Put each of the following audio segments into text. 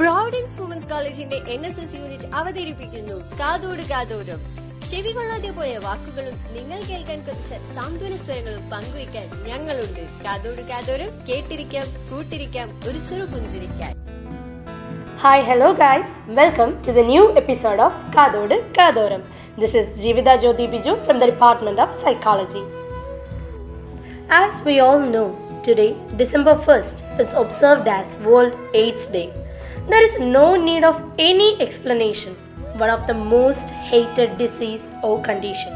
Providence women's കോളേജിന്റെ N S S unit അവതരിപ്പിക്കുന്നു. കാതോട് കാതോടും ചെവി കൊള്ളാതെ പോയ വാക്കുകളും നിങ്ങൾ കേൾക്കാൻ കുറച്ച സാന്ത്വന സ്വരങ്ങളും പങ്കുവയ്ക്കാൻ ഞങ്ങളുണ്ട്. കാതോട് കാതോരം കേട്ടിരിക്കാം കൂട്ടിരിക്കാം ഒരു ചെറു പുഞ്ചിരിക്കാൻ. Hi hello guys welcome to the new episode of Kathodu Kathoram. This is Jeevitha Jyothi Biju from the department of psychology as we all know today December first is observed as world AIDS day There is no need of any explanation. One of the most hated disease or condition.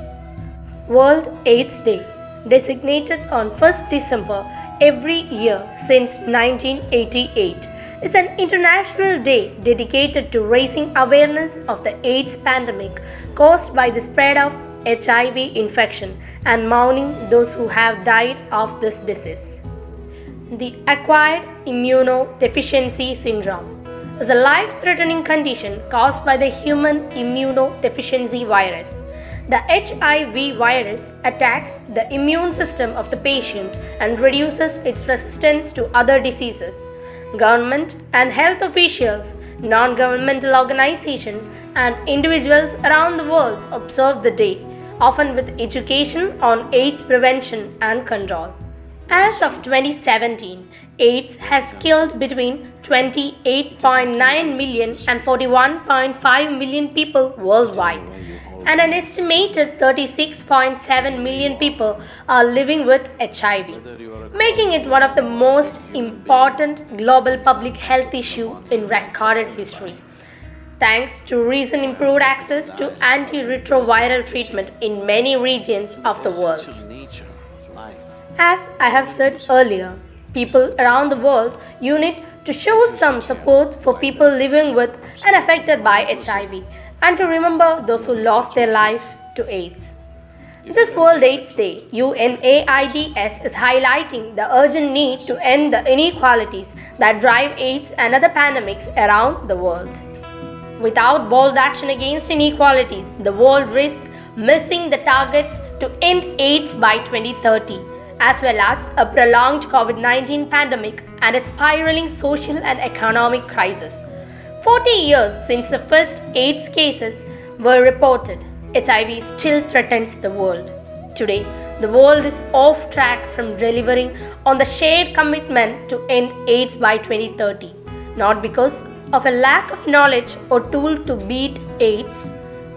World AIDS Day, designated on 1st December every year since 1988, is an international day dedicated to raising awareness of the AIDS pandemic caused by the spread of HIV infection and mourning those who have died of this disease. The acquired immunodeficiency syndrome is a life threatening condition caused by the human immunodeficiency virus. The HIV virus attacks the immune system of the patient and reduces its resistance to other diseases. Government and health officials, non governmental organizations, and individuals around the world observe the day, often with education on AIDS prevention and control. As of 2017, AIDS has killed between 28.9 million and 41.5 million people worldwide, and an estimated 36.7 million people are living with HIV, making it one of the most important global public health issue in recorded history. Thanks to recent improved access to antiretroviral treatment in many regions of the world. As I have said earlier, people around the world unite to show some support for people living with and affected by HIV and to remember those who lost their life to AIDS. This World AIDS Day, UNAIDS is highlighting the urgent need to end the inequalities that drive AIDS and other pandemics around the world. Without bold action against inequalities, the world risks missing the targets to end AIDS by 2030 as well as a prolonged COVID 19 pandemic and a spiraling social and economic crisis. 40 years since the first AIDS cases were reported, HIV still threatens the world. Today, the world is off track from delivering on the shared commitment to end AIDS by 2030, not because of a lack of knowledge or tool to beat AIDS,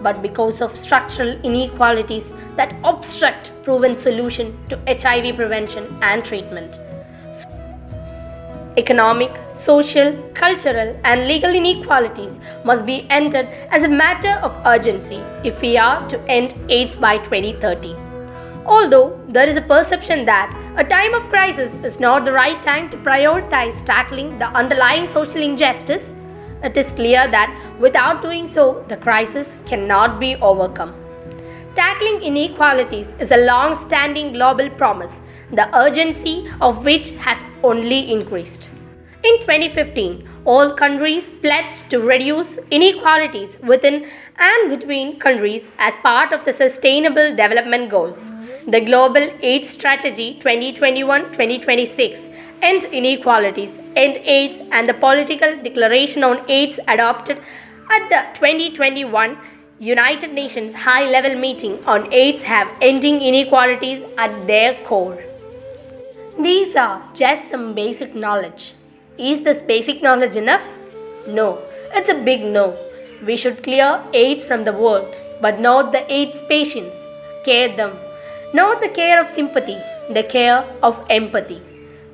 but because of structural inequalities that obstruct proven solution to HIV prevention and treatment. Economic, social, cultural, and legal inequalities must be entered as a matter of urgency if we are to end AIDS by 2030. Although there is a perception that a time of crisis is not the right time to prioritize tackling the underlying social injustice, it is clear that without doing so, the crisis cannot be overcome. Tackling inequalities is a long standing global promise, the urgency of which has only increased. In 2015, all countries pledged to reduce inequalities within and between countries as part of the Sustainable Development Goals. The Global AIDS Strategy 2021 2026 End Inequalities, End AIDS, and the Political Declaration on AIDS adopted at the 2021 United Nations High Level Meeting on AIDS have ending inequalities at their core. These are just some basic knowledge. Is this basic knowledge enough? No, it's a big no. We should clear AIDS from the world, but not the AIDS patients. Care them. Not the care of sympathy, the care of empathy.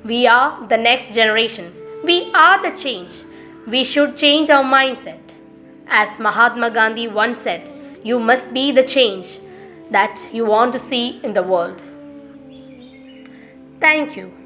We are the next generation. We are the change. We should change our mindset. As Mahatma Gandhi once said, you must be the change that you want to see in the world. Thank you.